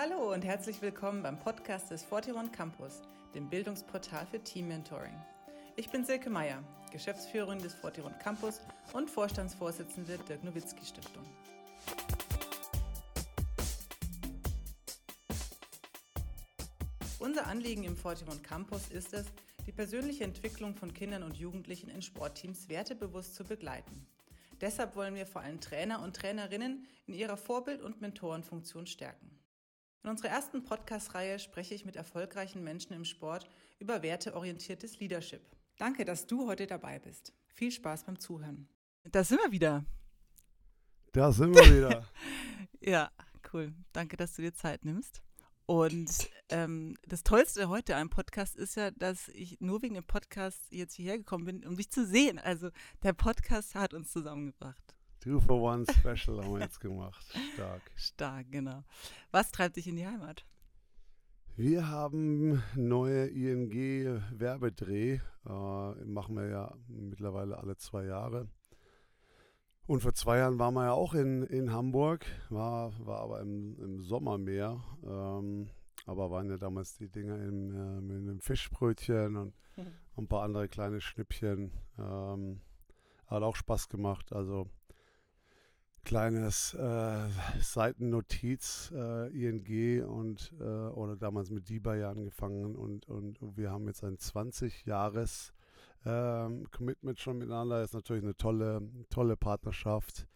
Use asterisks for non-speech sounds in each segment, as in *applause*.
Hallo und herzlich willkommen beim Podcast des 41 Campus, dem Bildungsportal für Team Mentoring. Ich bin Silke Meyer, Geschäftsführerin des 41 Campus und Vorstandsvorsitzende der Nowitzki Stiftung. Unser Anliegen im 41 Campus ist es, die persönliche Entwicklung von Kindern und Jugendlichen in Sportteams wertebewusst zu begleiten. Deshalb wollen wir vor allem Trainer und Trainerinnen in ihrer Vorbild- und Mentorenfunktion stärken. In unserer ersten Podcast-Reihe spreche ich mit erfolgreichen Menschen im Sport über werteorientiertes Leadership. Danke, dass du heute dabei bist. Viel Spaß beim Zuhören. Da sind wir wieder. Da sind wir wieder. *laughs* ja, cool. Danke, dass du dir Zeit nimmst. Und ähm, das Tollste heute am Podcast ist ja, dass ich nur wegen dem Podcast jetzt hierher gekommen bin, um dich zu sehen. Also der Podcast hat uns zusammengebracht. Two for One Special haben wir jetzt gemacht. Stark. Stark, genau. Was treibt dich in die Heimat? Wir haben neue ING-Werbedreh. Äh, machen wir ja mittlerweile alle zwei Jahre. Und vor zwei Jahren waren wir ja auch in, in Hamburg, war, war aber im, im Sommer mehr. Ähm, aber waren ja damals die Dinger im, äh, mit einem Fischbrötchen und mhm. ein paar andere kleine Schnippchen. Ähm, hat auch Spaß gemacht. Also kleines äh, Seitennotiz, äh, ING und äh, oder damals mit DIBA ja angefangen und, und wir haben jetzt ein 20 Jahres ähm, Commitment schon miteinander. Ist natürlich eine tolle, tolle Partnerschaft.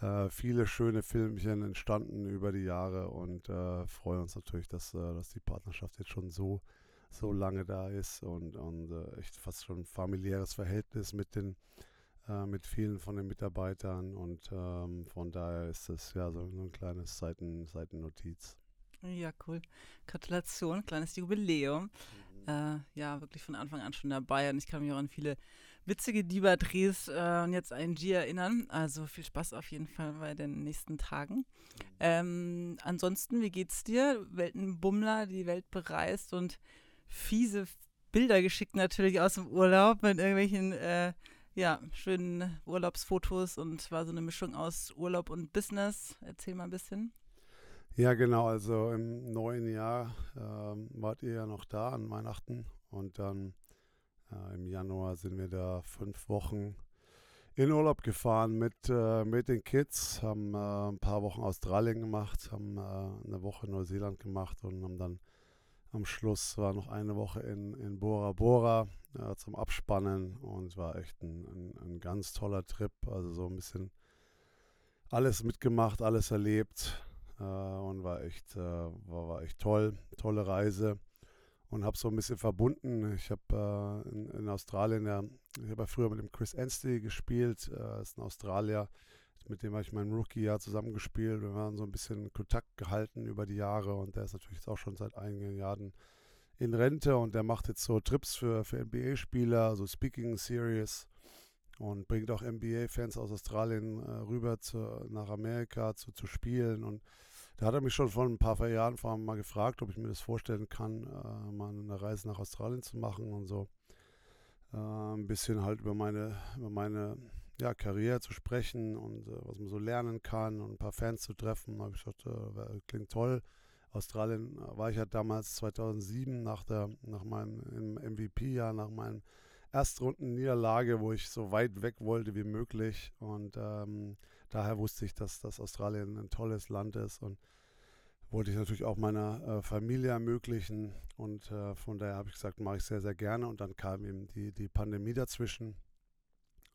Äh, viele schöne Filmchen entstanden über die Jahre und äh, freuen uns natürlich, dass, äh, dass die Partnerschaft jetzt schon so, so lange da ist und, und äh, echt fast schon ein familiäres Verhältnis mit den äh, mit vielen von den Mitarbeitern und ähm, von daher ist es ja so, so ein kleines Seiten, Seitennotiz. Ja, cool. Gratulation, kleines Jubiläum. Äh, ja, wirklich von Anfang an schon dabei. Und ich kann mich auch an viele witzige Diva-Drehs äh, und jetzt ING erinnern. Also viel Spaß auf jeden Fall bei den nächsten Tagen. Ähm, ansonsten, wie geht's dir? Weltenbummler, die Welt bereist und fiese Bilder geschickt natürlich aus dem Urlaub mit irgendwelchen äh, ja, schönen Urlaubsfotos und war so eine Mischung aus Urlaub und Business. Erzähl mal ein bisschen. Ja, genau. Also im neuen Jahr ähm, wart ihr ja noch da an Weihnachten und dann äh, im Januar sind wir da fünf Wochen in Urlaub gefahren mit, äh, mit den Kids, haben äh, ein paar Wochen Australien gemacht, haben äh, eine Woche Neuseeland gemacht und haben dann am Schluss war noch eine Woche in, in Bora Bora äh, zum Abspannen und war echt ein, ein, ein ganz toller Trip. Also so ein bisschen alles mitgemacht, alles erlebt äh, und war echt, äh, war, war echt toll, tolle Reise und habe so ein bisschen verbunden. Ich habe äh, in, in, Australien, ja, ich habe ja früher mit dem Chris Anstey gespielt, äh, ist ein Australier, mit dem habe ich mein Rookie-Jahr zusammengespielt. Wir waren so ein bisschen Kontakt gehalten über die Jahre und der ist natürlich jetzt auch schon seit einigen Jahren in Rente und der macht jetzt so Trips für, für NBA-Spieler, so Speaking Series und bringt auch NBA-Fans aus Australien äh, rüber zu, nach Amerika zu, zu spielen und da hat er mich schon vor ein paar Jahren vor allem mal gefragt, ob ich mir das vorstellen kann, äh, mal eine Reise nach Australien zu machen und so. Äh, ein bisschen halt über meine, über meine ja, Karriere zu sprechen und äh, was man so lernen kann und ein paar Fans zu treffen. Da habe ich gedacht, äh, klingt toll. Australien äh, war ich ja damals 2007 nach, der, nach meinem MVP-Jahr, nach meinem Erstrunden-Niederlage, wo ich so weit weg wollte wie möglich. Und ähm, daher wusste ich, dass, dass Australien ein tolles Land ist und wollte ich natürlich auch meiner äh, Familie ermöglichen. Und äh, von daher habe ich gesagt, mache ich sehr, sehr gerne. Und dann kam eben die, die Pandemie dazwischen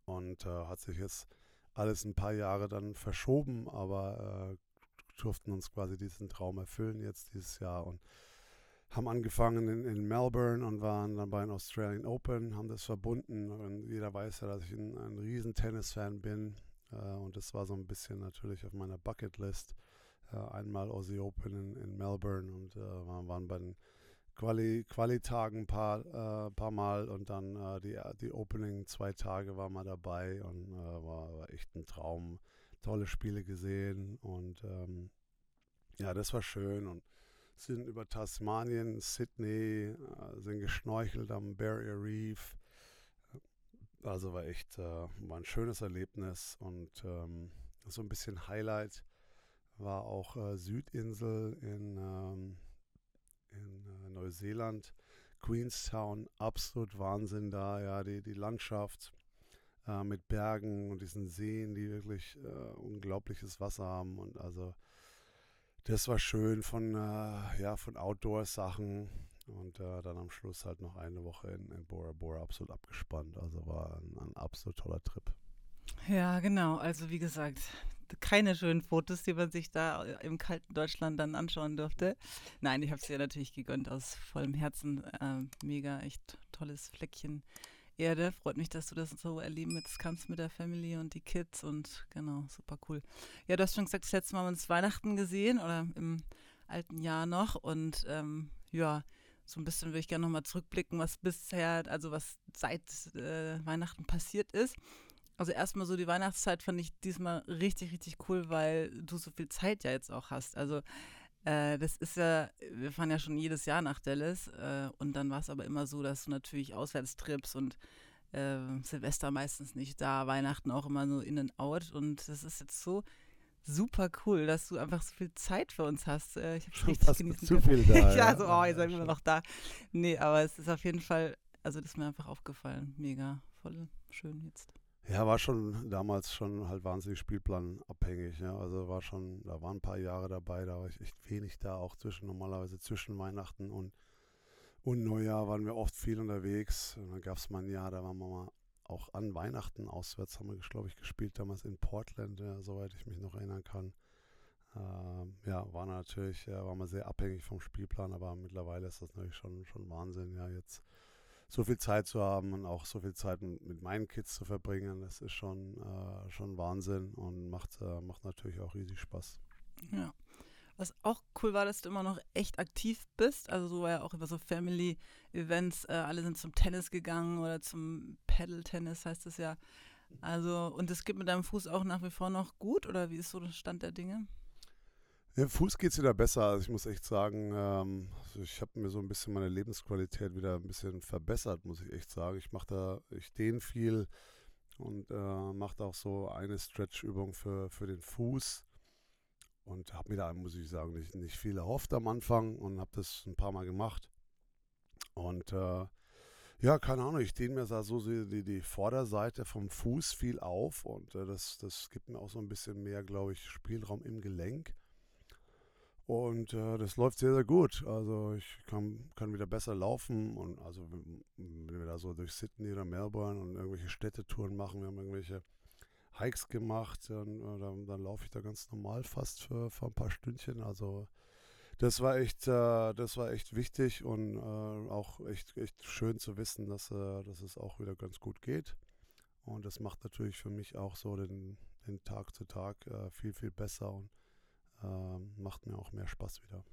und äh, hat sich jetzt alles ein paar Jahre dann verschoben, aber äh, durften uns quasi diesen Traum erfüllen jetzt dieses Jahr und haben angefangen in, in, Melbourne und waren dann bei den Australian Open, haben das verbunden und jeder weiß ja, dass ich ein, ein riesen Tennis-Fan bin äh, und das war so ein bisschen natürlich auf meiner Bucketlist. Äh, einmal Aussie Open in, in Melbourne und äh, waren bei den Quali, Quali-Tagen ein paar, äh, paar Mal und dann äh, die, die Opening zwei Tage war mal dabei und äh, war, war, echt ein Traum. Tolle Spiele gesehen und ähm, ja, das war schön und sind über Tasmanien, Sydney, äh, sind geschnorchelt am Barrier Reef. Also war echt, äh, war ein schönes Erlebnis und ähm, so ein bisschen Highlight war auch äh, Südinsel in, ähm, in äh, Neuseeland, Queenstown, absolut Wahnsinn da, ja, die, die Landschaft äh, mit Bergen und diesen Seen, die wirklich äh, unglaubliches Wasser haben und also das war schön von, äh, ja, von Outdoor-Sachen und äh, dann am Schluss halt noch eine Woche in, in Bora Bora absolut abgespannt. Also war ein, ein absolut toller Trip. Ja, genau. Also wie gesagt, keine schönen Fotos, die man sich da im kalten Deutschland dann anschauen durfte. Nein, ich habe es dir natürlich gegönnt aus vollem Herzen. Äh, mega, echt tolles Fleckchen Erde. Freut mich, dass du das so erleben jetzt kannst mit der Family und die Kids und genau, super cool. Ja, du hast schon gesagt, das letzte Mal haben wir uns Weihnachten gesehen oder im alten Jahr noch und ähm, ja, so ein bisschen würde ich gerne nochmal zurückblicken, was bisher, also was seit äh, Weihnachten passiert ist. Also erstmal so die Weihnachtszeit fand ich diesmal richtig, richtig cool, weil du so viel Zeit ja jetzt auch hast. Also äh, das ist ja, wir fahren ja schon jedes Jahr nach Dallas äh, und dann war es aber immer so, dass du natürlich Auswärtstrips und äh, Silvester meistens nicht da, Weihnachten auch immer so in and out und das ist jetzt so super cool, dass du einfach so viel Zeit für uns hast. Äh, ich habe schon *laughs* richtig genießen zu viel da. *laughs* ja, ja, so, oh, jetzt sind wir noch da. Nee, aber es ist auf jeden Fall, also das ist mir einfach aufgefallen. Mega, voll schön jetzt. Ja, war schon damals schon halt wahnsinnig spielplanabhängig. Ja. Also war schon, da waren ein paar Jahre dabei, da war ich echt wenig da, auch zwischen normalerweise zwischen Weihnachten und, und Neujahr waren wir oft viel unterwegs. Und dann gab es mal ein Jahr, da waren wir mal auch an Weihnachten auswärts, haben wir, glaube ich, gespielt, damals in Portland, ja, soweit ich mich noch erinnern kann. Ähm, ja, war natürlich, ja, war man sehr abhängig vom Spielplan, aber mittlerweile ist das natürlich schon, schon Wahnsinn, ja, jetzt so viel Zeit zu haben und auch so viel Zeit mit meinen Kids zu verbringen, das ist schon, äh, schon Wahnsinn und macht, äh, macht natürlich auch riesig Spaß. Ja. Was auch cool war, dass du immer noch echt aktiv bist. Also so war ja auch über so Family-Events. Äh, alle sind zum Tennis gegangen oder zum Paddle-Tennis heißt es ja. Also, und es geht mit deinem Fuß auch nach wie vor noch gut oder wie ist so der Stand der Dinge? Ja, Fuß geht es wieder besser. Also ich muss echt sagen, ähm, also ich habe mir so ein bisschen meine Lebensqualität wieder ein bisschen verbessert, muss ich echt sagen. Ich mache da, ich dehne viel und äh, mache auch so eine Stretch-Übung für, für den Fuß und habe mir da, muss ich sagen, nicht, nicht viel erhofft am Anfang und habe das ein paar Mal gemacht. Und äh, ja, keine Ahnung, ich dehne mir da so die, die Vorderseite vom Fuß viel auf und äh, das, das gibt mir auch so ein bisschen mehr, glaube ich, Spielraum im Gelenk. Und äh, das läuft sehr, sehr gut. Also ich kann, kann wieder besser laufen. Und also wenn, wir da so durch Sydney oder Melbourne und irgendwelche Städtetouren machen, wir haben irgendwelche Hikes gemacht, dann, äh, dann, dann laufe ich da ganz normal fast für, für ein paar Stündchen. Also das war echt, äh, das war echt wichtig und äh, auch echt, echt schön zu wissen, dass, äh, dass es auch wieder ganz gut geht. Und das macht natürlich für mich auch so den, den Tag zu Tag äh, viel, viel besser und ähm, macht mir auch mehr Spaß wieder.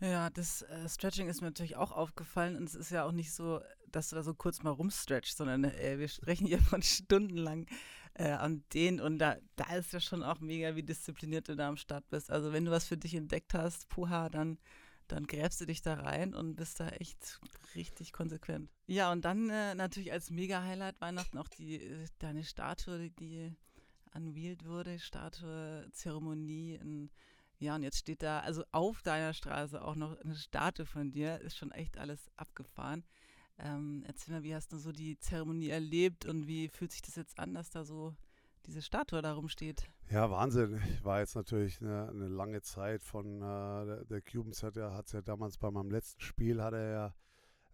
Ja, das äh, Stretching ist mir natürlich auch aufgefallen und es ist ja auch nicht so, dass du da so kurz mal rumstretchst, sondern äh, wir sprechen hier von stundenlang äh, an den und da, da ist ja schon auch mega, wie diszipliniert du da am Start bist. Also wenn du was für dich entdeckt hast, puha, dann, dann gräbst du dich da rein und bist da echt richtig konsequent. Ja, und dann äh, natürlich als Mega-Highlight Weihnachten auch die, äh, deine Statue, die, unveiled wurde, Statue, Zeremonie in ja, und jetzt steht da, also auf deiner Straße auch noch eine Statue von dir, ist schon echt alles abgefahren. Ähm, erzähl mal, wie hast du so die Zeremonie erlebt und wie fühlt sich das jetzt an, dass da so diese Statue da rumsteht? Ja, Wahnsinn. Ich war jetzt natürlich eine, eine lange Zeit von, äh, der, Cubans hat ja, hat's ja damals bei meinem letzten Spiel, hat er ja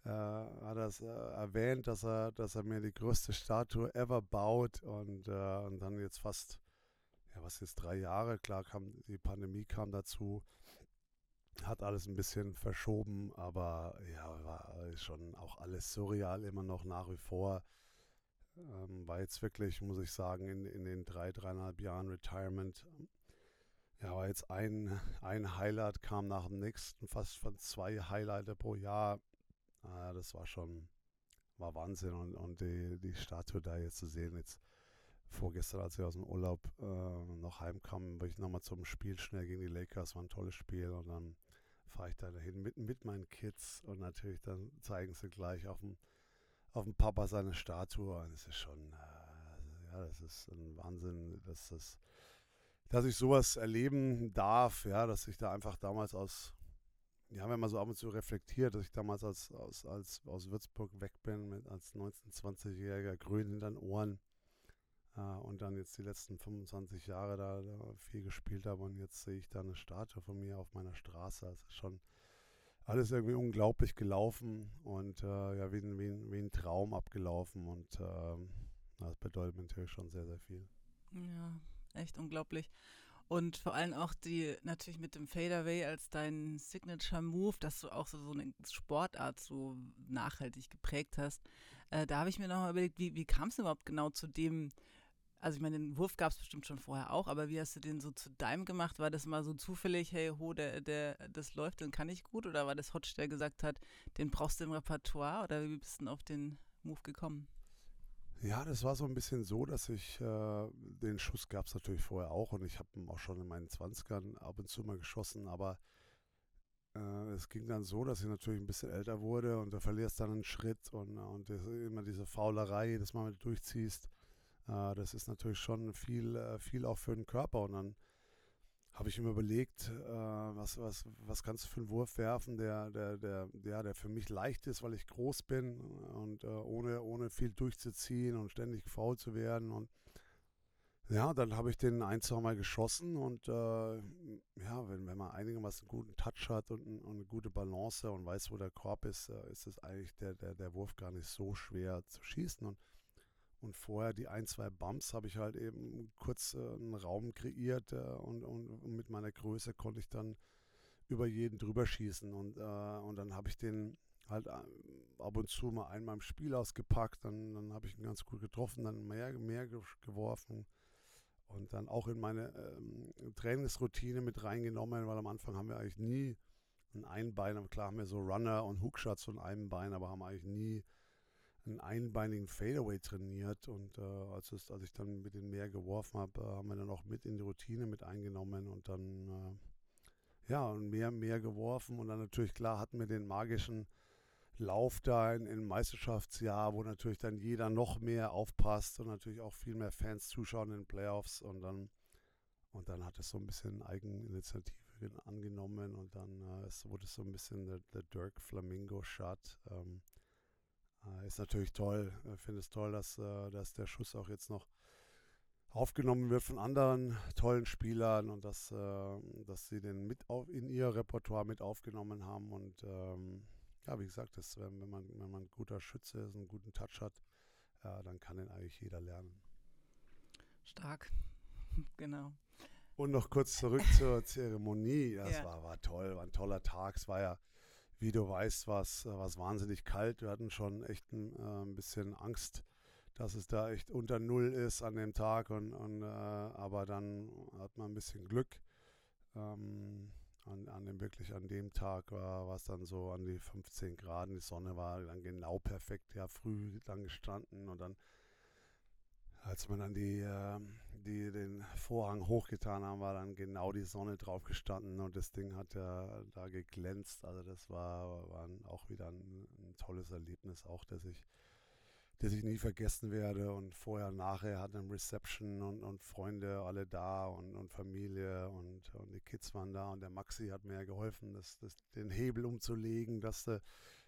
äh, hat das äh, erwähnt, dass er, dass er mir die größte Statue ever baut und, äh, und dann jetzt fast ja, was jetzt drei Jahre, klar kam, die Pandemie kam dazu, hat alles ein bisschen verschoben, aber ja, war schon auch alles surreal immer noch nach wie vor. Ähm, war jetzt wirklich, muss ich sagen, in, in den drei, dreieinhalb Jahren Retirement, ja, war jetzt ein, ein Highlight kam nach dem nächsten, fast von zwei Highlighter pro Jahr. Äh, das war schon, war Wahnsinn und, und die, die Statue da jetzt zu sehen, jetzt vorgestern, als ich aus dem Urlaub äh, noch heimkam, war ich nochmal zum Spiel schnell gegen die Lakers. War ein tolles Spiel und dann fahre ich da dahin mit, mit meinen Kids und natürlich dann zeigen sie gleich auf dem, auf dem Papa seine Statue. Und es ist schon, äh, ja, das ist ein Wahnsinn, dass das dass ich sowas erleben darf, ja, dass ich da einfach damals aus, ja, wenn man so ab und zu reflektiert, dass ich damals als, aus, als, aus Würzburg weg bin, mit, als 19-, 20-Jähriger, grün in den Ohren und dann jetzt die letzten 25 Jahre da, da, viel gespielt habe und jetzt sehe ich da eine Statue von mir auf meiner Straße. Also schon alles irgendwie unglaublich gelaufen und äh, ja, wie, wie, wie, ein Traum abgelaufen und äh, das bedeutet natürlich schon sehr, sehr viel. Ja, echt unglaublich. Und vor allem auch die, natürlich mit dem Fadeaway als dein Signature Move, dass du auch so, so eine Sportart so nachhaltig geprägt hast. Äh, da habe ich mir nochmal überlegt, wie, wie kam es überhaupt genau zu dem, also ich meine, den Wurf gab es bestimmt schon vorher auch, aber wie hast du den so zu deinem gemacht? War das mal so zufällig, hey, ho, der, der, das läuft, den kann ich gut? Oder war das Hotch, der gesagt hat, den brauchst du im Repertoire? Oder wie bist du denn auf den Move gekommen? Ja, das war so ein bisschen so, dass ich, äh, den Schuss gab es natürlich vorher auch und ich habe ihn auch schon in meinen 20ern ab und zu mal geschossen, aber äh, es ging dann so, dass ich natürlich ein bisschen älter wurde und da verlierst dann einen Schritt und, und das, immer diese Faulerei, dass man durchziehst, äh, das ist natürlich schon viel, äh, viel auch für den Körper und dann habe ich mir überlegt, äh, was, was, was kannst du für einen Wurf werfen, der, der, der, der, der für mich leicht ist, weil ich groß bin und äh, ohne, ohne viel durchzuziehen und ständig gefault zu werden. Und ja, dann habe ich den ein, zwei Mal geschossen und äh, ja, wenn, wenn man einigermaßen einen guten Touch hat und, und, eine gute Balance und weiß, wo der Korb ist, äh, ist es eigentlich der, der, der Wurf gar nicht so schwer zu schießen. Und und vorher die ein, zwei Bumps habe ich halt eben kurz äh, einen Raum kreiert äh, und, und, mit meiner Größe konnte ich dann über jeden drüber schießen. Und, äh, und dann habe ich den halt äh, ab und zu mal einmal im Spiel ausgepackt, dann, dann habe ich ihn ganz gut getroffen, dann mehr, mehr geworfen und dann auch in meine ähm, Trainingsroutine mit reingenommen, weil am Anfang haben wir eigentlich nie ein Einbein, klar haben wir so Runner und Hookshots von einem Bein, aber haben eigentlich nie einen einbeinigen Fadeaway trainiert und äh, als, es, als ich dann mit den mehr geworfen habe, äh, haben wir dann auch mit in die Routine mit eingenommen und dann äh, ja und mehr mehr geworfen und dann natürlich klar hatten wir den magischen Lauf da in, im Meisterschaftsjahr, wo natürlich dann jeder noch mehr aufpasst und natürlich auch viel mehr Fans zuschauen in den Playoffs und dann und dann hat es so ein bisschen Eigeninitiative angenommen und dann äh, es wurde so ein bisschen der, der Dirk Flamingo Shot. Ähm, äh, ist natürlich toll. Ich finde es toll, dass, äh, dass der Schuss auch jetzt noch aufgenommen wird von anderen tollen Spielern und dass, äh, dass sie den mit auf, in ihr Repertoire mit aufgenommen haben. Und ähm, ja, wie gesagt, das, wenn, wenn, man, wenn man ein guter Schütze ist, einen guten Touch hat, äh, dann kann den eigentlich jeder lernen. Stark, *laughs* genau. Und noch kurz zurück zur Zeremonie. Das ja. war, war toll, war ein toller Tag. Es war ja wie du weißt, war es äh, wahnsinnig kalt. Wir hatten schon echt ein, äh, ein, bisschen Angst, dass es da echt unter Null ist an dem Tag. Und, und äh, aber dann hat man ein bisschen Glück. Ähm, an, an, dem wirklich an dem Tag war es dann so an die 15 Grad. Die Sonne war dann genau perfekt, ja früh dann gestanden und dann als wir dann die, äh, die den Vorhang hochgetan haben, war dann genau die Sonne drauf gestanden und das Ding hat ja da geglänzt. Also das war, war auch wieder ein, ein, tolles Erlebnis, auch dass ich, dass ich nie vergessen werde. Und vorher, nachher hatten Reception und, und Freunde alle da und, und Familie und, und die Kids waren da und der Maxi hat mir geholfen, das, das, den Hebel umzulegen, dass,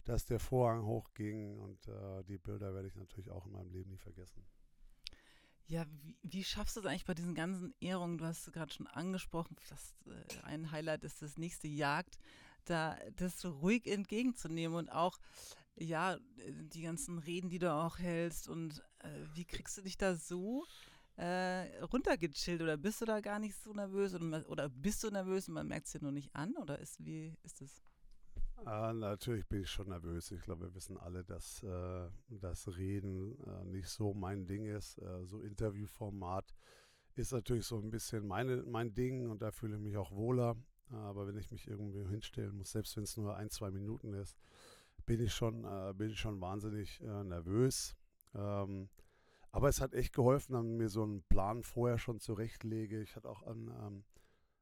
dass der Vorhang hochging und äh, die Bilder werde ich natürlich auch in meinem Leben nie vergessen. Ja, wie, wie, schaffst du es eigentlich bei diesen ganzen Ehrungen? Du hast es gerade schon angesprochen, das, äh, ein Highlight ist das nächste Jagd, da das so ruhig entgegenzunehmen und auch, ja, die ganzen Reden, die du auch hältst und äh, wie kriegst du dich da so äh, runtergechillt oder bist du da gar nicht so nervös oder, oder bist du nervös und man merkt es dir nur nicht an oder ist, wie ist das? Äh, natürlich bin ich schon nervös. Ich glaube, wir wissen alle, dass äh, das Reden äh, nicht so mein Ding ist. Äh, so Interviewformat ist natürlich so ein bisschen meine, mein Ding und da fühle ich mich auch wohler. Aber wenn ich mich irgendwie hinstellen muss, selbst wenn es nur ein, zwei Minuten ist, bin ich schon, äh, bin ich schon wahnsinnig äh, nervös. Ähm, aber es hat echt geholfen, dass ich mir so einen Plan vorher schon zurechtlege. Ich hatte auch an ähm,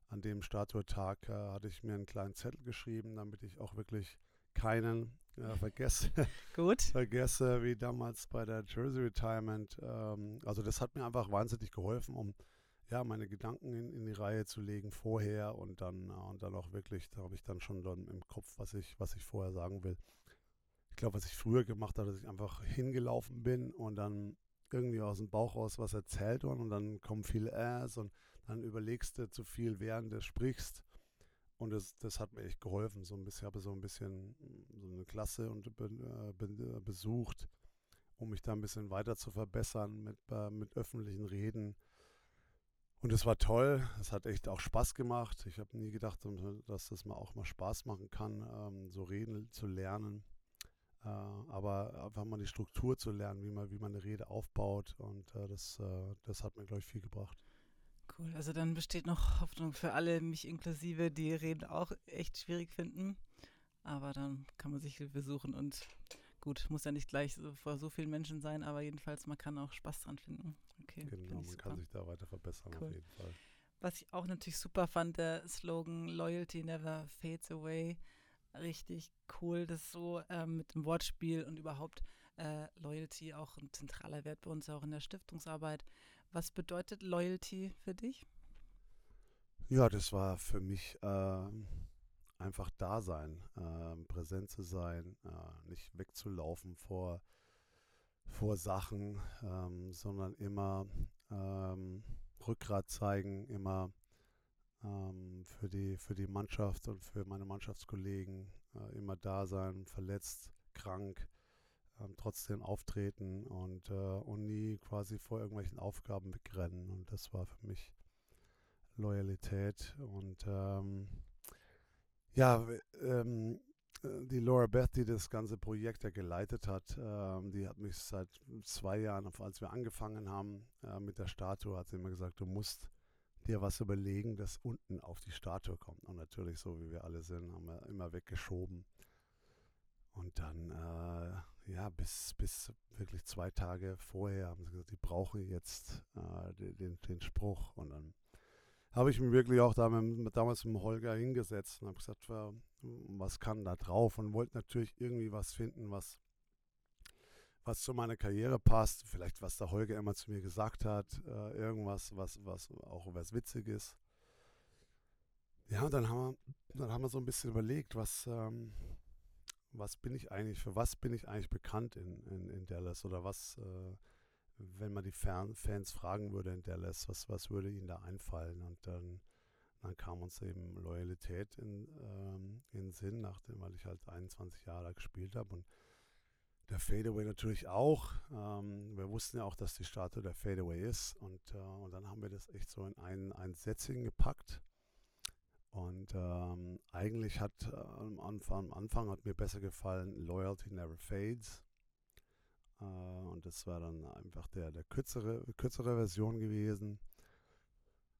an dem Statuetag äh, hatte ich mir einen kleinen Zettel geschrieben, damit ich auch wirklich keinen äh, vergesse. *laughs* Gut. *laughs* vergesse, wie damals bei der Jersey Retirement. Ähm, also das hat mir einfach wahnsinnig geholfen, um ja, meine Gedanken in, in die Reihe zu legen vorher und dann, und dann auch wirklich, da habe ich dann schon dann im Kopf, was ich, was ich vorher sagen will. Ich glaube, was ich früher gemacht habe, dass ich einfach hingelaufen bin und dann irgendwie aus dem Bauch raus was erzählt worden und dann kommen viele Äs und dann überlegst du zu viel, während du sprichst. Und das, das hat mir echt geholfen. So ein bisschen, habe so ein bisschen so eine Klasse und be, be, besucht, um mich da ein bisschen weiter zu verbessern mit, äh, mit öffentlichen Reden. Und es war toll. Es hat echt auch Spaß gemacht. Ich habe nie gedacht, dass das mal auch mal Spaß machen kann, ähm, so reden zu lernen. Äh, aber einfach mal die Struktur zu lernen, wie man, wie man eine Rede aufbaut. Und äh, das, äh, das hat mir, glaube ich, viel gebracht. Cool, also dann besteht noch Hoffnung für alle, mich inklusive, die Reden auch echt schwierig finden. Aber dann kann man sich Hilfe suchen und gut, muss ja nicht gleich so, vor so vielen Menschen sein, aber jedenfalls, man kann auch Spaß dran finden. Okay, genau, man super. kann sich da weiter verbessern cool. auf jeden Fall. Was ich auch natürlich super fand, der Slogan Loyalty never fades away. Richtig cool, das so ähm, mit dem Wortspiel und überhaupt äh, Loyalty auch ein zentraler Wert bei uns auch in der Stiftungsarbeit. Was bedeutet Loyalty für dich? Ja, das war für mich äh, einfach da sein, äh, präsent zu sein, äh, nicht wegzulaufen vor, vor Sachen, ähm, sondern immer ähm, Rückgrat zeigen, immer ähm, für, die, für die Mannschaft und für meine Mannschaftskollegen äh, immer da sein, verletzt, krank, ähm, trotzdem auftreten und, äh, und nie quasi vor irgendwelchen Aufgaben wegrennen. Und das war für mich Loyalität. Und ähm, ja, ähm, die Laura Beth, die das ganze Projekt ja geleitet hat, ähm, die hat mich seit zwei Jahren, als wir angefangen haben äh, mit der Statue, hat sie immer gesagt, du musst dir was überlegen, das unten auf die Statue kommt. Und natürlich, so wie wir alle sind, haben wir immer weggeschoben. Und dann, äh, ja, bis, bis wirklich zwei Tage vorher haben sie gesagt, die brauchen jetzt äh, den, den Spruch. Und dann habe ich mich wirklich auch da mit, damals mit Holger hingesetzt und habe gesagt, was kann da drauf? Und wollte natürlich irgendwie was finden, was, was zu meiner Karriere passt. Vielleicht, was der Holger immer zu mir gesagt hat. Äh, irgendwas, was, was auch was Witziges. Ja, und dann haben wir, dann haben wir so ein bisschen überlegt, was, ähm, was bin ich eigentlich, für was bin ich eigentlich bekannt in, in, in Dallas oder was, äh, wenn man die Fan, Fans fragen würde in Dallas, was, was würde ihnen da einfallen? Und dann, dann kam uns eben Loyalität in, ähm, in Sinn, nachdem, weil ich halt 21 Jahre da gespielt habe und der Fadeaway natürlich auch. Ähm, wir wussten ja auch, dass die Statue der Fadeaway ist und, äh, und dann haben wir das echt so in ein, ein Sätzchen gepackt und ähm, eigentlich hat äh, am, Anfang, am Anfang hat mir besser gefallen Loyalty Never Fades. Äh, und das war dann einfach der, der kürzere, kürzere Version gewesen.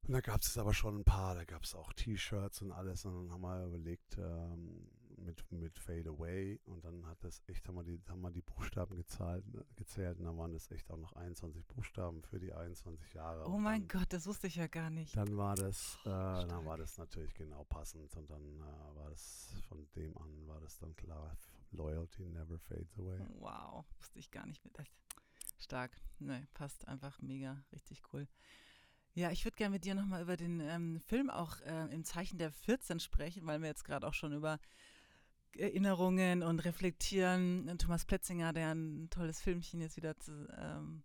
Und da gab es aber schon ein paar, da gab es auch T-Shirts und alles. Und dann haben wir überlegt, ähm, mit, mit Fade Away und dann hat das echt, haben wir die, haben wir die Buchstaben gezahlt, gezählt und dann waren das echt auch noch 21 Buchstaben für die 21 Jahre. Oh mein dann, Gott, das wusste ich ja gar nicht. Dann war das, äh, dann war das natürlich genau passend und dann äh, war das von dem an war das dann klar. Loyalty never fades away. Wow, wusste ich gar nicht. Das, stark. Ne, passt einfach mega, richtig cool. Ja, ich würde gerne mit dir nochmal über den ähm, Film auch äh, im Zeichen der 14 sprechen, weil wir jetzt gerade auch schon über Erinnerungen und Reflektieren. Thomas Pletzinger, der ein tolles Filmchen jetzt wieder zu, ähm,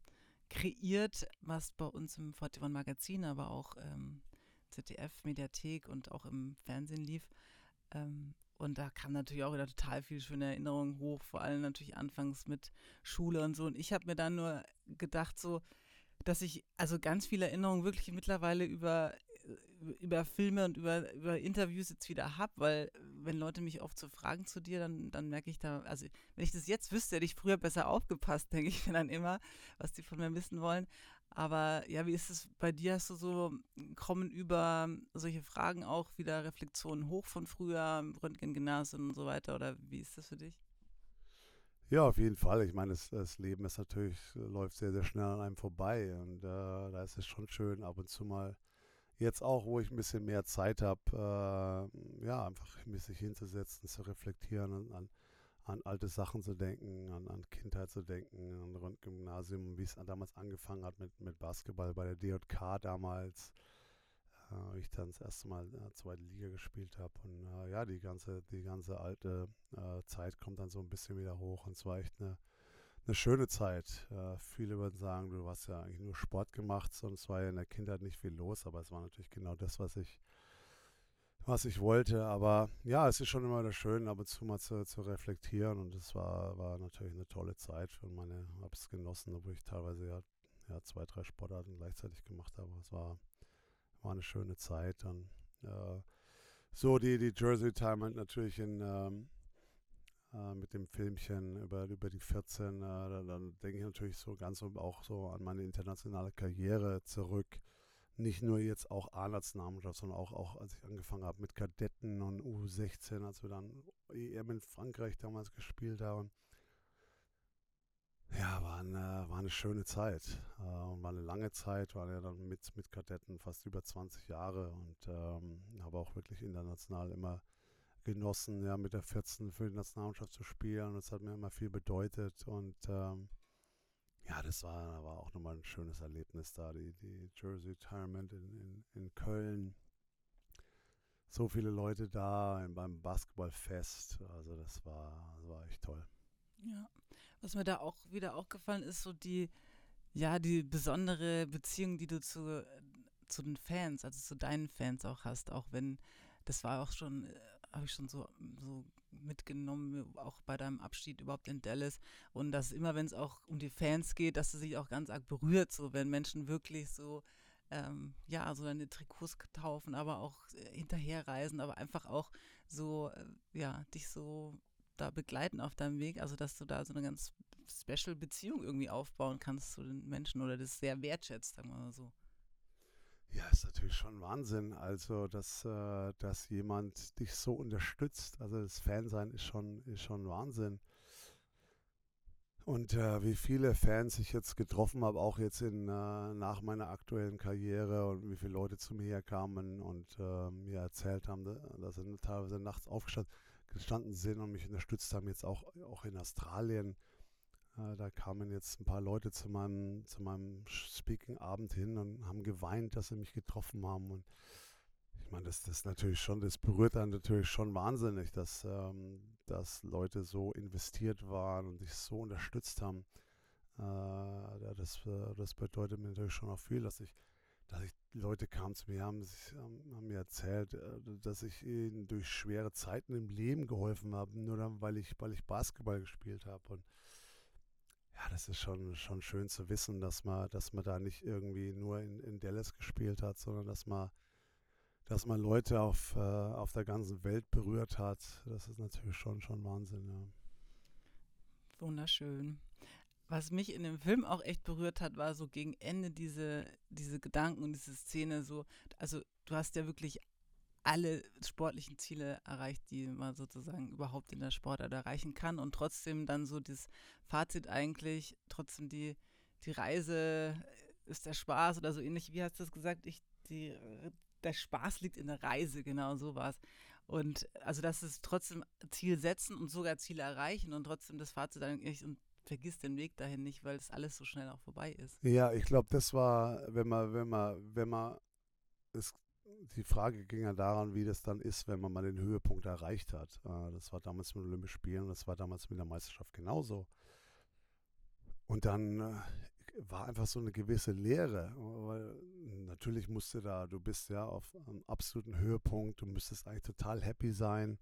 kreiert, was bei uns im 41 Magazin, aber auch ähm, ZDF, Mediathek und auch im Fernsehen lief. Ähm, und da kam natürlich auch wieder total viel schöne Erinnerungen hoch, vor allem natürlich anfangs mit Schule und so. Und ich habe mir dann nur gedacht, so, dass ich also ganz viele Erinnerungen wirklich mittlerweile über über Filme und über, über Interviews jetzt wieder habe, weil wenn Leute mich oft so fragen zu dir, dann, dann merke ich da, also wenn ich das jetzt wüsste, hätte ich früher besser aufgepasst, *laughs* denke ich mir dann immer, was die von mir wissen wollen. Aber ja, wie ist es bei dir? Hast du so, kommen über solche Fragen auch wieder Reflexionen hoch von früher, Röntgengymnasium und so weiter? Oder wie ist das für dich? Ja, auf jeden Fall. Ich meine, das, das, Leben ist natürlich, läuft sehr, sehr schnell an einem vorbei. Und äh, da ist es schon schön, ab und zu mal jetzt auch, wo ich ein bisschen mehr Zeit habe, äh, ja, einfach mich hinzusetzen, zu reflektieren und an, an alte Sachen zu denken, an, an Kindheit zu denken, an Gymnasium, wie es damals angefangen hat mit, mit Basketball bei der DJK damals, äh, ich dann das erste Mal äh, zweite Liga gespielt habe. Und äh, ja, die ganze, die ganze alte äh, Zeit kommt dann so ein bisschen wieder hoch. Und es war echt eine, eine schöne Zeit. Äh, viele würden sagen, du hast ja eigentlich nur Sport gemacht es war ja in der Kindheit nicht viel los, aber es war natürlich genau das, was ich was ich wollte. Aber ja, es ist schon immer wieder schön, ab und zu mal zu, zu reflektieren. Und es war, war natürlich eine tolle Zeit und meine habe es genossen, obwohl ich teilweise ja, ja zwei, drei Sportarten gleichzeitig gemacht habe. Es war, war eine schöne Zeit. Dann äh, so die, die Jersey Retirement natürlich in ähm, äh, mit dem Filmchen über, über die 14. Äh, dann denke ich natürlich so ganz auch so an meine internationale Karriere zurück nicht nur jetzt auch A-Nationalmannschaft, sondern auch, auch als ich angefangen habe mit Kadetten und U16, als wir dann EM in Frankreich damals gespielt haben. Ja, war eine, war eine schöne Zeit äh, und war eine lange Zeit, war ja dann mit, mit Kadetten fast über 20 Jahre und ähm, habe auch wirklich international immer genossen, ja, mit der 14 für die Nationalmannschaft zu spielen. Das hat mir immer viel bedeutet und ähm, ja, das war, war auch nochmal ein schönes Erlebnis da, die, die Jersey Retirement in, in, in Köln. So viele Leute da beim Basketballfest. Also das war, das war echt toll. Ja, was mir da auch wieder aufgefallen ist, so die, ja, die besondere Beziehung, die du zu, zu den Fans, also zu deinen Fans auch hast, auch wenn, das war auch schon, äh, habe ich schon so, so mitgenommen, auch bei deinem Abschied überhaupt in Dallas. Und dass immer, wenn es auch um die Fans geht, dass es sich auch ganz arg berührt, so wenn Menschen wirklich so, ähm, ja, so deine Trikots taufen, aber auch äh, hinterherreisen, aber einfach auch so, äh, ja, dich so da begleiten auf deinem Weg. Also, dass du da so eine ganz special Beziehung irgendwie aufbauen kannst zu den Menschen oder das sehr wertschätzt, sagen wir mal so. Ja, ist natürlich schon Wahnsinn. Also, dass, äh, dass jemand dich so unterstützt. Also das Fansein ist schon, ist schon Wahnsinn. Und äh, wie viele Fans ich jetzt getroffen habe, auch jetzt in, äh, nach meiner aktuellen Karriere und wie viele Leute zu mir herkamen und äh, mir erzählt haben, dass sie teilweise nachts aufgestanden sind und mich unterstützt haben, jetzt auch, auch in Australien da kamen jetzt ein paar Leute zu meinem, zu meinem Speaking-Abend hin und haben geweint, dass sie mich getroffen haben. Und ich meine, das, das natürlich schon, das berührt dann natürlich schon wahnsinnig, dass, ähm, dass Leute so investiert waren und dich so unterstützt haben. Äh, das, äh, das bedeutet mir natürlich schon auch viel, dass ich, dass ich Leute kamen zu mir, haben, sich, haben mir erzählt, äh, dass ich ihnen durch schwere Zeiten im Leben geholfen habe, nur dann, weil ich, weil ich Basketball gespielt habe. Und ja, das ist schon, schon schön zu wissen, dass man, dass man da nicht irgendwie nur in, in Dallas gespielt hat, sondern dass man, dass man Leute auf, äh, auf der ganzen Welt berührt hat. Das ist natürlich schon, schon Wahnsinn, ja. Wunderschön. Was mich in dem Film auch echt berührt hat, war so gegen Ende diese, diese Gedanken und diese Szene so, also du hast ja wirklich alle sportlichen Ziele erreicht, die man sozusagen überhaupt in der Sportart erreichen kann und trotzdem dann so das Fazit eigentlich, trotzdem die, die Reise ist der Spaß oder so ähnlich, wie hast du das gesagt? Ich, die, der Spaß liegt in der Reise, genau so war es. Und also, dass es trotzdem Ziel setzen und sogar Ziele erreichen und trotzdem das Fazit eigentlich und vergiss den Weg dahin nicht, weil das alles so schnell auch vorbei ist. Ja, ich glaube, das war, wenn man, wenn man, wenn man es die Frage ging ja daran, wie das dann ist, wenn man mal den Höhepunkt erreicht hat. Äh, das war damals mit den Olympischen Spielen, das war damals mit der Meisterschaft genauso. Und dann äh, war einfach so eine gewisse Leere, weil natürlich musste da, du bist ja auf einem absoluten Höhepunkt, du müsstest eigentlich total happy sein.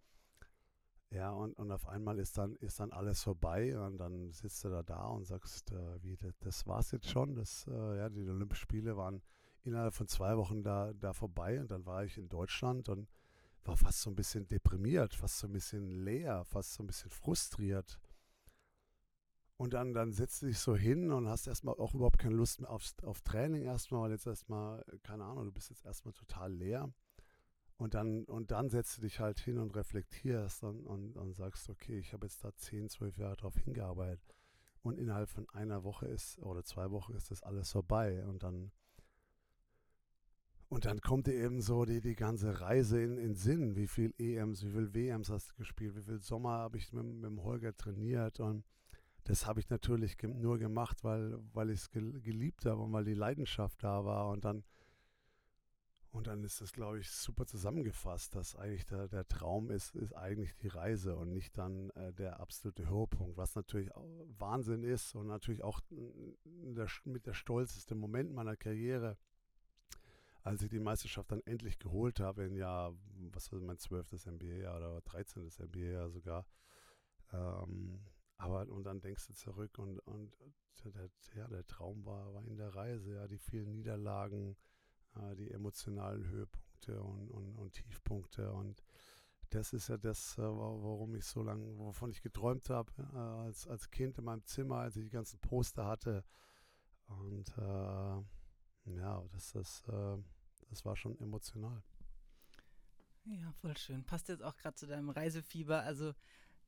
Ja, und, und auf einmal ist dann, ist dann alles vorbei und dann sitzt du da da und sagst, äh, wie, das, das war's jetzt schon. Das, äh, ja, die Olympischen Spiele waren innerhalb von zwei Wochen da, da vorbei und dann war ich in Deutschland und war fast so ein bisschen deprimiert, fast so ein bisschen leer, fast so ein bisschen frustriert. Und dann, dann setzt du dich so hin und hast erstmal auch überhaupt keine Lust mehr aufs, auf Training erstmal, weil jetzt erstmal, keine Ahnung, du bist jetzt erstmal total leer. Und dann, und dann setzt du dich halt hin und reflektierst und, und, und sagst, okay, ich habe jetzt da 10, 12 Jahre drauf hingearbeitet. Und innerhalb von einer Woche ist oder zwei Wochen ist das alles vorbei. Und dann und dann kommt dir eben so die, die ganze Reise in, in Sinn. Wie viel EMs, wie viel WMs hast du gespielt, wie viel Sommer habe ich mit, mit dem Holger trainiert und das habe ich natürlich nur gemacht, weil, weil ich es gel geliebt habe und weil die Leidenschaft da war. Und dann, und dann ist das, glaube ich, super zusammengefasst, dass eigentlich der, der Traum ist, ist eigentlich die Reise und nicht dann äh, der absolute Höhepunkt, was natürlich Wahnsinn ist und natürlich auch der, mit der stolzeste Moment meiner Karriere, als ich die Meisterschaft dann endlich geholt habe, in Jahr, was war mein zwölftes NBA-Jahr oder 13. NBA-Jahr sogar. Ähm, aber und dann denkst du zurück und, und der, ja, der Traum war, war in der Reise, ja, die vielen Niederlagen, äh, die emotionalen Höhepunkte und, und, und Tiefpunkte und das ist ja das, äh, warum ich so lange, wovon ich geträumt habe, äh, als, als Kind in meinem Zimmer, als ich die ganzen Poster hatte. Und äh, ja, das, das, äh, das war schon emotional. Ja, voll schön. Passt jetzt auch gerade zu deinem Reisefieber. Also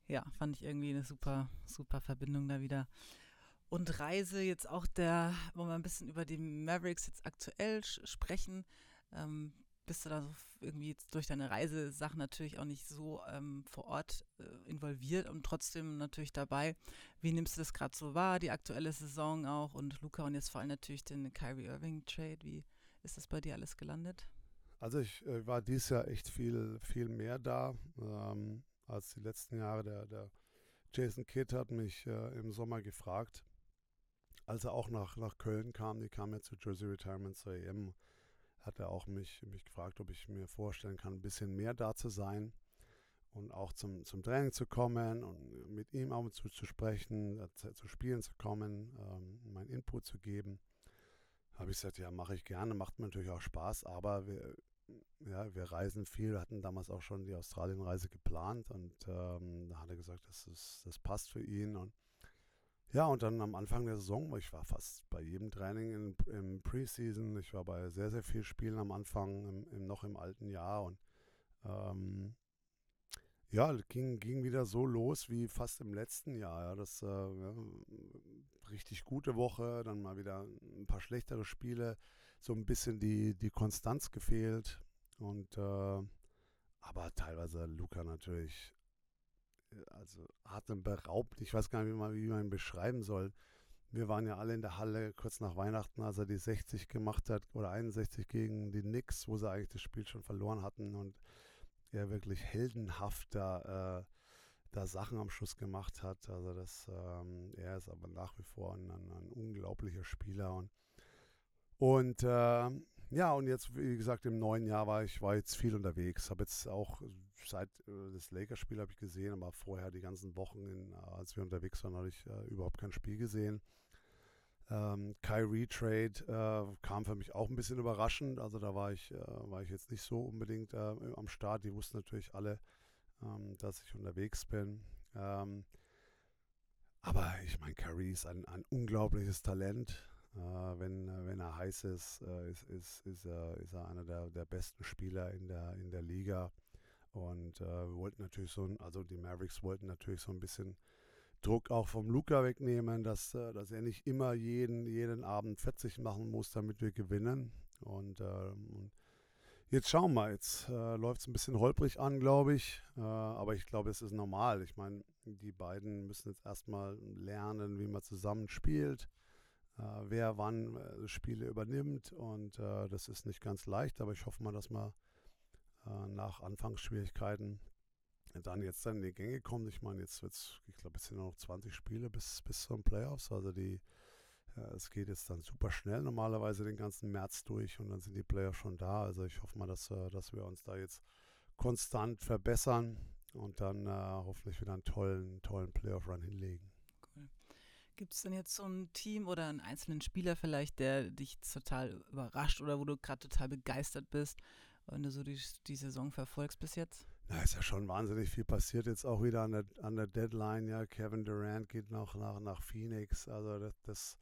ja, fand ich irgendwie eine super, super Verbindung da wieder. Und Reise jetzt auch der, wollen wir ein bisschen über die Mavericks jetzt aktuell sprechen. Ähm, bist du da so irgendwie durch deine Reisesachen natürlich auch nicht so ähm, vor Ort äh, involviert und trotzdem natürlich dabei. Wie nimmst du das gerade so wahr, die aktuelle Saison auch und Luca und jetzt vor allem natürlich den Kyrie Irving Trade? Wie ist das bei dir alles gelandet? Also ich äh, war dieses Jahr echt viel, viel mehr da. Ähm, als die letzten Jahre. Der, der Jason Kidd hat mich äh, im Sommer gefragt, als er auch nach, nach Köln kam, die kam ja zu Jersey Retirement zur EM, hat er auch mich, mich gefragt, ob ich mir vorstellen kann, ein bisschen mehr da zu sein und auch zum, zum Training zu kommen und mit ihm auch zu, zu sprechen, äh, zu, zu, spielen zu kommen, ähm, meinen Input zu geben. Habe ich gesagt, ja, mache ich gerne, macht mir natürlich auch Spaß, aber wir, ja, wir reisen viel, hatten damals auch schon die Australienreise geplant und ähm, da hat er gesagt, das, ist, das passt für ihn und ja, und dann am Anfang der Saison, ich war fast bei jedem Training in, im Preseason, ich war bei sehr, sehr vielen Spielen am Anfang, im, im, noch im alten Jahr und ähm, ja, ging, ging wieder so los wie fast im letzten Jahr. Ja, das äh, ja, richtig gute Woche, dann mal wieder ein paar schlechtere Spiele, so ein bisschen die, die Konstanz gefehlt. Und äh, aber teilweise Luca natürlich, äh, also atemberaubt. Ich weiß gar nicht, wie man, wie man ihn beschreiben soll. Wir waren ja alle in der Halle kurz nach Weihnachten, als er die 60 gemacht hat oder 61 gegen die Knicks, wo sie eigentlich das Spiel schon verloren hatten und er wirklich heldenhaft da, äh, da Sachen am Schluss gemacht hat. Also das, ähm, er ist aber nach wie vor ein, ein, ein unglaublicher Spieler und und äh, ja, und jetzt, wie gesagt, im neuen Jahr war ich war jetzt viel unterwegs. Habe jetzt auch seit äh, das Lakers-Spiel habe ich gesehen, aber vorher die ganzen Wochen, in, als wir unterwegs waren, habe ich äh, überhaupt kein Spiel gesehen. Ähm, Kyrie Trade äh, kam für mich auch ein bisschen überraschend. Also da war ich, äh, war ich jetzt nicht so unbedingt äh, am Start. Die wussten natürlich alle, ähm, dass ich unterwegs bin. Ähm, aber ich meine, Kyrie ist ein, ein unglaubliches Talent. Äh, wenn, wenn er heiß ist, äh, ist, ist, ist, er, ist er einer der, der besten Spieler in der, in der Liga. Und äh, wir wollten natürlich so, also die Mavericks wollten natürlich so ein bisschen Druck auch vom Luca wegnehmen, dass, äh, dass er nicht immer jeden, jeden Abend 40 machen muss, damit wir gewinnen. Und, äh, jetzt schauen wir, jetzt äh, läuft es ein bisschen holprig an, glaube ich. Äh, aber ich glaube, es ist normal. Ich meine, die beiden müssen jetzt erstmal lernen, wie man zusammen spielt äh, wer wann äh, Spiele übernimmt. Und das ist nicht ganz leicht, aber ich hoffe mal, dass man äh, nach Anfangsschwierigkeiten dann jetzt dann in die Gänge kommt. Ich meine, jetzt wird es, ich glaube, es sind noch 20 Spiele bis, bis zum Playoffs. Also die, äh, es geht jetzt dann super schnell normalerweise den ganzen März durch und dann sind die Playoffs schon da. Also ich hoffe mal, dass, äh, dass wir uns da jetzt konstant verbessern und dann hoffentlich wieder einen tollen, tollen Playoff-Run hinlegen. Gibt es denn jetzt so ein Team oder einen einzelnen Spieler vielleicht, der dich total überrascht oder wo du gerade total begeistert bist, wenn du so die, die Saison verfolgst bis jetzt? Na, ist ja schon wahnsinnig viel passiert jetzt auch wieder an der, an der Deadline. Ja, Kevin Durant geht noch nach, nach Phoenix. Also das, das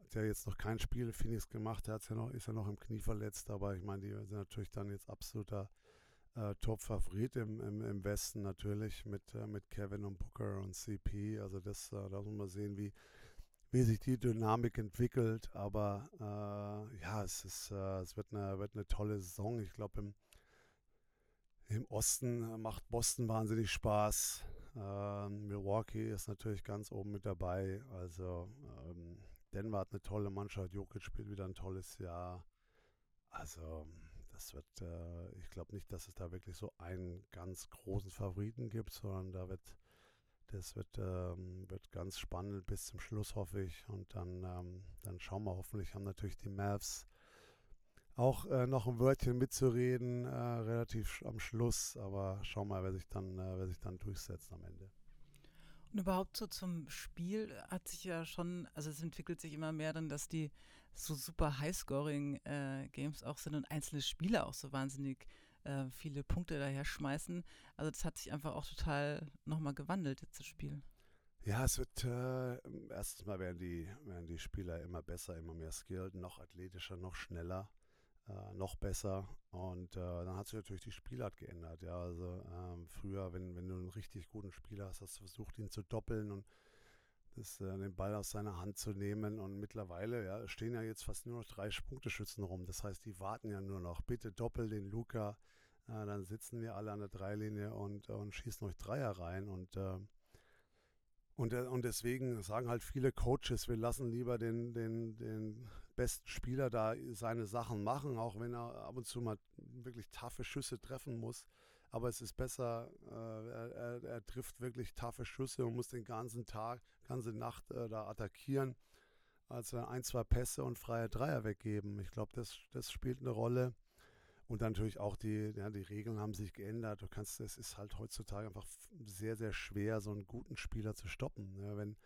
hat ja jetzt noch kein Spiel Phoenix gemacht. Er ja noch, ist ja noch im Knie verletzt, aber ich meine, die sind natürlich dann jetzt absoluter äh, Top-Favorit im, im, im, Westen natürlich mit, äh, mit Kevin und Booker und CP. Also das, äh, da muss man sehen, wie, wie sich die Dynamik entwickelt. Aber äh, ja, es, ist, äh, es wird, eine, wird eine tolle Saison. Ich glaube, im, im Osten macht Boston wahnsinnig Spaß. Äh, Milwaukee ist natürlich ganz oben mit dabei. Also ähm, Denver hat eine tolle Mannschaft. Jokic spielt wieder ein tolles Jahr. Also das wird, äh, ich glaube nicht, dass es da wirklich so einen ganz großen Favoriten gibt, sondern da wird das wird, ähm, wird ganz spannend bis zum Schluss, hoffe ich. Und dann, ähm, dann schauen wir. Hoffentlich haben natürlich die Mavs auch äh, noch ein Wörtchen mitzureden, äh, relativ am Schluss. Aber schauen wir mal, wer sich dann, äh, wer sich dann durchsetzt am Ende. Und überhaupt so zum Spiel hat sich ja schon, also es entwickelt sich immer mehr dann, dass die so super Highscoring-Games äh, auch sind und einzelne Spieler auch so wahnsinnig äh, viele Punkte daher schmeißen. Also das hat sich einfach auch total nochmal gewandelt, jetzt das Spiel. Ja, es wird äh, erstens mal werden die, werden die Spieler immer besser, immer mehr skilled, noch athletischer, noch schneller, äh, noch besser. Und äh, dann hat sich natürlich die Spielart geändert. Ja, also ähm, früher, wenn, wenn du einen richtig guten Spieler hast, hast du versucht, ihn zu doppeln und das, äh, den Ball aus seiner Hand zu nehmen. Und mittlerweile ja, stehen ja jetzt fast nur noch drei Punkteschützen rum. Das heißt, die warten ja nur noch. Bitte doppel den Luca, äh, dann sitzen wir alle an der Dreilinie und, und schießen euch Dreier rein. Und, äh, und, äh, und deswegen sagen halt viele Coaches, wir lassen lieber den, den, den besten Spieler da seine Sachen machen, auch wenn er ab und zu mal wirklich taffe Schüsse treffen muss. Aber es ist besser, äh, er, er, trifft wirklich taffe Schüsse und muss den ganzen Tag, ganze Nacht äh, da attackieren, als ein, zwei Pässe und freie Dreier weggeben. Ich glaube, das, das spielt eine Rolle. Und dann natürlich auch die, ja, die Regeln haben sich geändert. Du kannst, es ist halt heutzutage einfach sehr, sehr schwer, so einen guten Spieler zu stoppen. Ja, ne? wenn,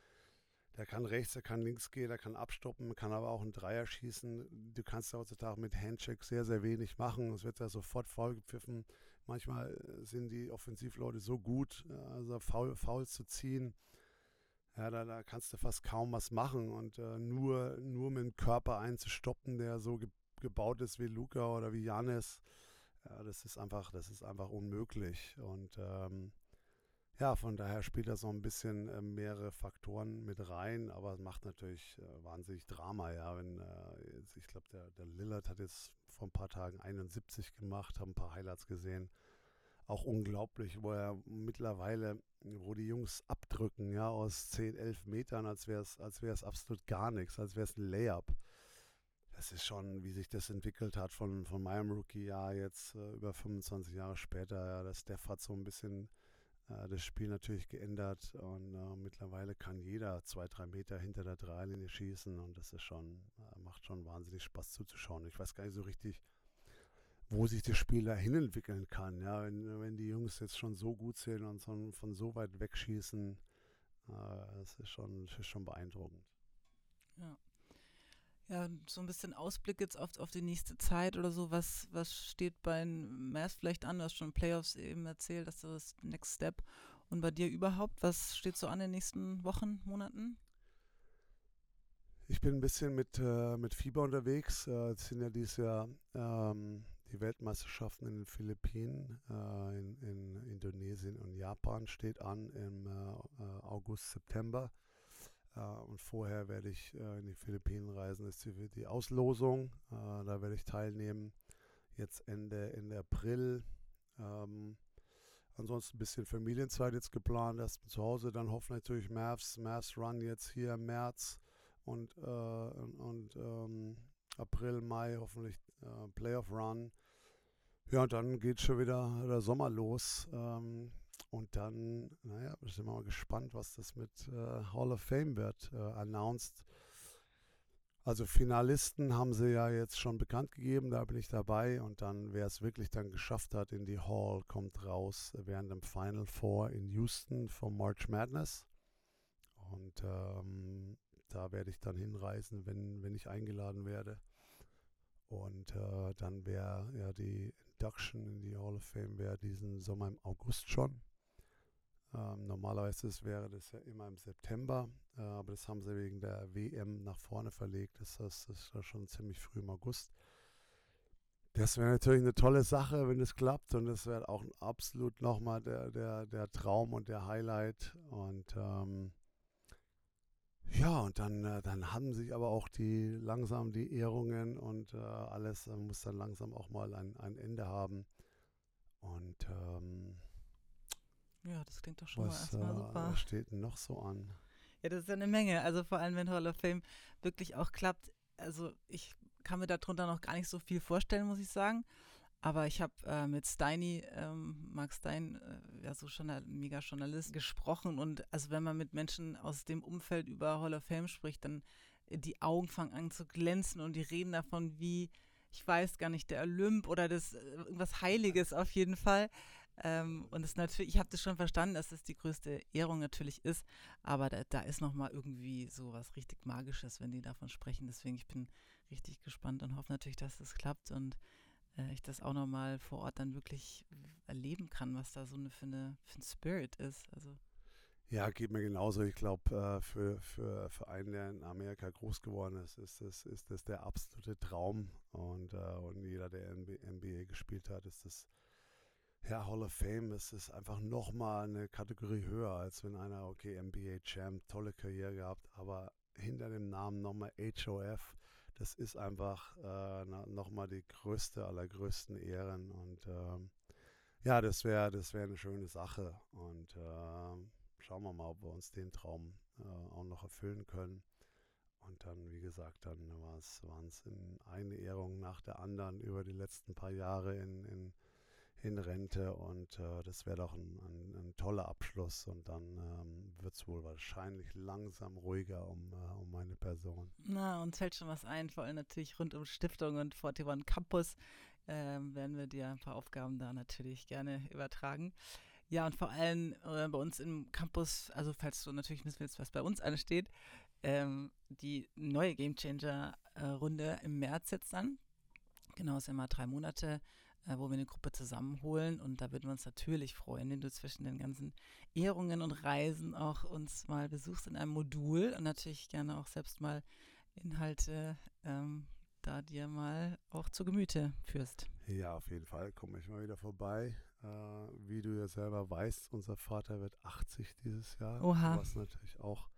der kann rechts, der kann links gehen, der kann abstoppen, kann aber auch einen Dreier schießen. Du kannst ja heutzutage mit Handcheck sehr, sehr wenig machen. Es wird ja sofort faul gepfiffen. Manchmal äh, sind die Offensivleute so gut, also faul, faul zu ziehen. Ja, da, da kannst du fast kaum was machen und äh, nur, nur mit dem Körper einzustoppen, der so ge gebaut ist wie Luca oder wie Janis, ja, das ist einfach, das ist einfach unmöglich. Und ähm, ja, von daher spielt das so ein bisschen äh, mehrere Faktoren mit rein, aber es macht natürlich äh, wahnsinnig Drama, ja. Wenn, äh, jetzt, ich glaube, der, der Lillard hat jetzt vor ein paar Tagen 71 gemacht, habe ein paar Highlights gesehen. Auch unglaublich, wo er mittlerweile, wo die Jungs abdrücken, ja, aus 10, 11 Metern, als wäre es als absolut gar nichts, als wäre es ein Layup das ist schon, wie sich das entwickelt hat von, von meinem Rookie-Jahr jetzt äh, über 25 Jahre später. Ja, das Steph hat so ein bisschen das Spiel natürlich geändert und äh, mittlerweile kann jeder zwei, drei Meter hinter der Dreilinie schießen und das ist schon, äh, macht schon wahnsinnig Spaß zuzuschauen. Ich weiß gar nicht so richtig, wo sich das Spiel dahin entwickeln kann. Ja, wenn, wenn die Jungs jetzt schon so gut sind und so, von so weit wegschießen, äh, das ist schon, das ist schon beeindruckend. Ja. Ja, so ein bisschen Ausblick jetzt auf, auf die nächste Zeit oder so. Was, was steht bei Mavs vielleicht an? Du hast schon Playoffs eben erzählt, dass das Next Step. Und bei dir überhaupt, was steht so an in den nächsten Wochen, Monaten? Ich bin ein bisschen mit, äh, mit Fieber unterwegs. Äh, es sind ja dieses Jahr ähm, die Weltmeisterschaften in den Philippinen, äh, in, in, Indonesien und Japan steht an im äh, äh, August, September. Äh, und vorher werde ich äh, in die Philippinen reisen. Ist die Auslosung. Äh, da werde ich teilnehmen. Jetzt Ende, Ende April. Ähm, ansonsten ein bisschen Familienzeit jetzt geplant. Erst zu Hause, dann hoffen natürlich Mavs, Mavs Run jetzt hier im März und, äh, und ähm, April, Mai hoffentlich äh, Playoff Run. Ja, und dann geht schon wieder der Sommer los. Ähm, und dann, naja, sind wir mal gespannt, was das mit äh, Hall of Fame wird, äh, announced. Also Finalisten haben sie ja jetzt schon bekannt gegeben, da bin ich dabei. Und dann, wer es wirklich dann geschafft hat in die Hall, kommt raus während dem Final Four in Houston vom March Madness. Und ähm, da werde ich dann hinreisen, wenn, wenn ich eingeladen werde. Und äh, dann wäre ja die Induction in die Hall of Fame wäre diesen Sommer im August schon. Ähm, normalerweise wäre das ja immer im September, äh, aber das haben sie wegen der WM nach vorne verlegt. Das, das ist schon ziemlich früh im August. Das wäre natürlich eine tolle Sache, wenn es klappt. Und das wäre auch absolut nochmal der, der, der Traum und der Highlight. Und ähm, Ja, und dann, äh, dann haben sich aber auch die langsam die Ehrungen und äh, alles äh, muss dann langsam auch mal ein, ein Ende haben. Und ähm, ja, das klingt doch schon was, mal erstmal äh, super. was steht noch so an? Ja, das ist ja eine Menge. Also vor allem, wenn Hall of Fame wirklich auch klappt. Also ich kann mir darunter noch gar nicht so viel vorstellen, muss ich sagen. Aber ich habe äh, mit Steiny, ähm, Mark Stein, äh, ja so schon ein mega Journalist, gesprochen. Und also wenn man mit Menschen aus dem Umfeld über Hall of Fame spricht, dann äh, die Augen fangen an zu glänzen und die reden davon, wie, ich weiß gar nicht, der Olymp oder das äh, irgendwas Heiliges auf jeden Fall. Ähm, und es natürlich, ich habe das schon verstanden, dass es die größte Ehrung natürlich ist, aber da, da ist nochmal irgendwie so was richtig Magisches, wenn die davon sprechen. Deswegen, ich bin richtig gespannt und hoffe natürlich, dass es klappt und äh, ich das auch nochmal vor Ort dann wirklich erleben kann, was da so eine, für, eine, für ein Spirit ist. Also Ja, geht mir genauso. Ich glaube, äh, für, für, für einen, der in Amerika groß geworden ist, ist das, ist das der absolute Traum. Und, äh, und jeder, der NBA gespielt hat, ist das ja, Hall of Fame ist, ist einfach nochmal eine Kategorie höher, als wenn einer, okay, NBA Champ, tolle Karriere gehabt, aber hinter dem Namen nochmal HOF, das ist einfach äh, nochmal die größte aller größten Ehren. Und ähm, ja, das wäre das wär eine schöne Sache. Und äh, schauen wir mal, ob wir uns den Traum äh, auch noch erfüllen können. Und dann, wie gesagt, dann waren es in eine Ehrung nach der anderen über die letzten paar Jahre in, in in Rente und äh, das wäre doch ein, ein, ein, toller Abschluss und dann ähm, wird es wohl wahrscheinlich langsam ruhiger um, äh, um meine Person. Na, uns fällt schon was ein, vor allem natürlich rund um Stiftung und 41 Campus ähm, werden wir dir ein paar Aufgaben da natürlich gerne übertragen. Ja, und vor allem äh, bei uns im Campus, also falls du natürlich wissen willst, was bei uns ansteht, ähm, die neue Game Changer äh, im März jetzt an. Genau, ist immer drei Monate wo wir eine Gruppe zusammenholen. Und da würden wir uns natürlich freuen, wenn du zwischen den ganzen Ehrungen und Reisen auch uns mal besuchst in einem Modul und natürlich gerne auch selbst mal Inhalte ähm, da dir mal auch zu Gemüte führst. Ja, auf jeden Fall komme ich mal wieder vorbei. Äh, wie du ja selber weißt, unser Vater wird 80 dieses Jahr, Oha. was natürlich auch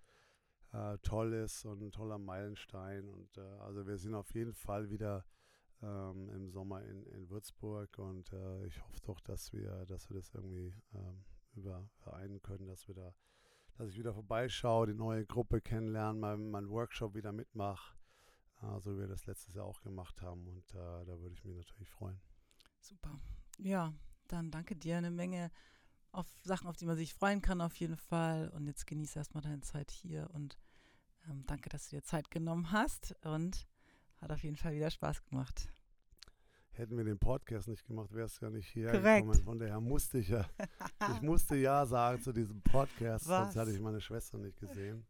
äh, toll ist und ein toller Meilenstein. Und äh, also wir sind auf jeden Fall wieder ähm, im Sommer in, in Würzburg und äh, ich hoffe doch, dass wir, dass wir das irgendwie ähm, über vereinen können, dass wir da, dass ich wieder vorbeischaue, die neue Gruppe kennenlernen, meinen mein Workshop wieder mitmache, äh, so wie wir das letztes Jahr auch gemacht haben und äh, da würde ich mich natürlich freuen. Super. Ja, dann danke dir eine Menge auf Sachen, auf die man sich freuen kann auf jeden Fall und jetzt genieße erstmal deine Zeit hier und ähm, danke, dass du dir Zeit genommen hast und hat auf jeden Fall wieder Spaß gemacht. Hätten wir den Podcast nicht gemacht, wärst du ja nicht hier Korrekt. gekommen. Von daher musste ich ja, *laughs* ich musste ja sagen zu diesem Podcast, Was? sonst hatte ich meine Schwester nicht gesehen.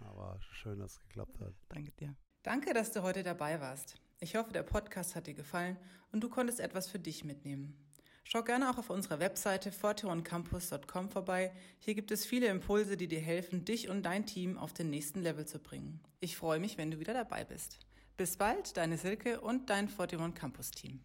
Aber schön, dass es geklappt hat. Danke dir. Danke, dass du heute dabei warst. Ich hoffe, der Podcast hat dir gefallen und du konntest etwas für dich mitnehmen. Schau gerne auch auf unserer Webseite forteoncampus.com vorbei. Hier gibt es viele Impulse, die dir helfen, dich und dein Team auf den nächsten Level zu bringen. Ich freue mich, wenn du wieder dabei bist. Bis bald, deine Silke und dein 41 Campus Team.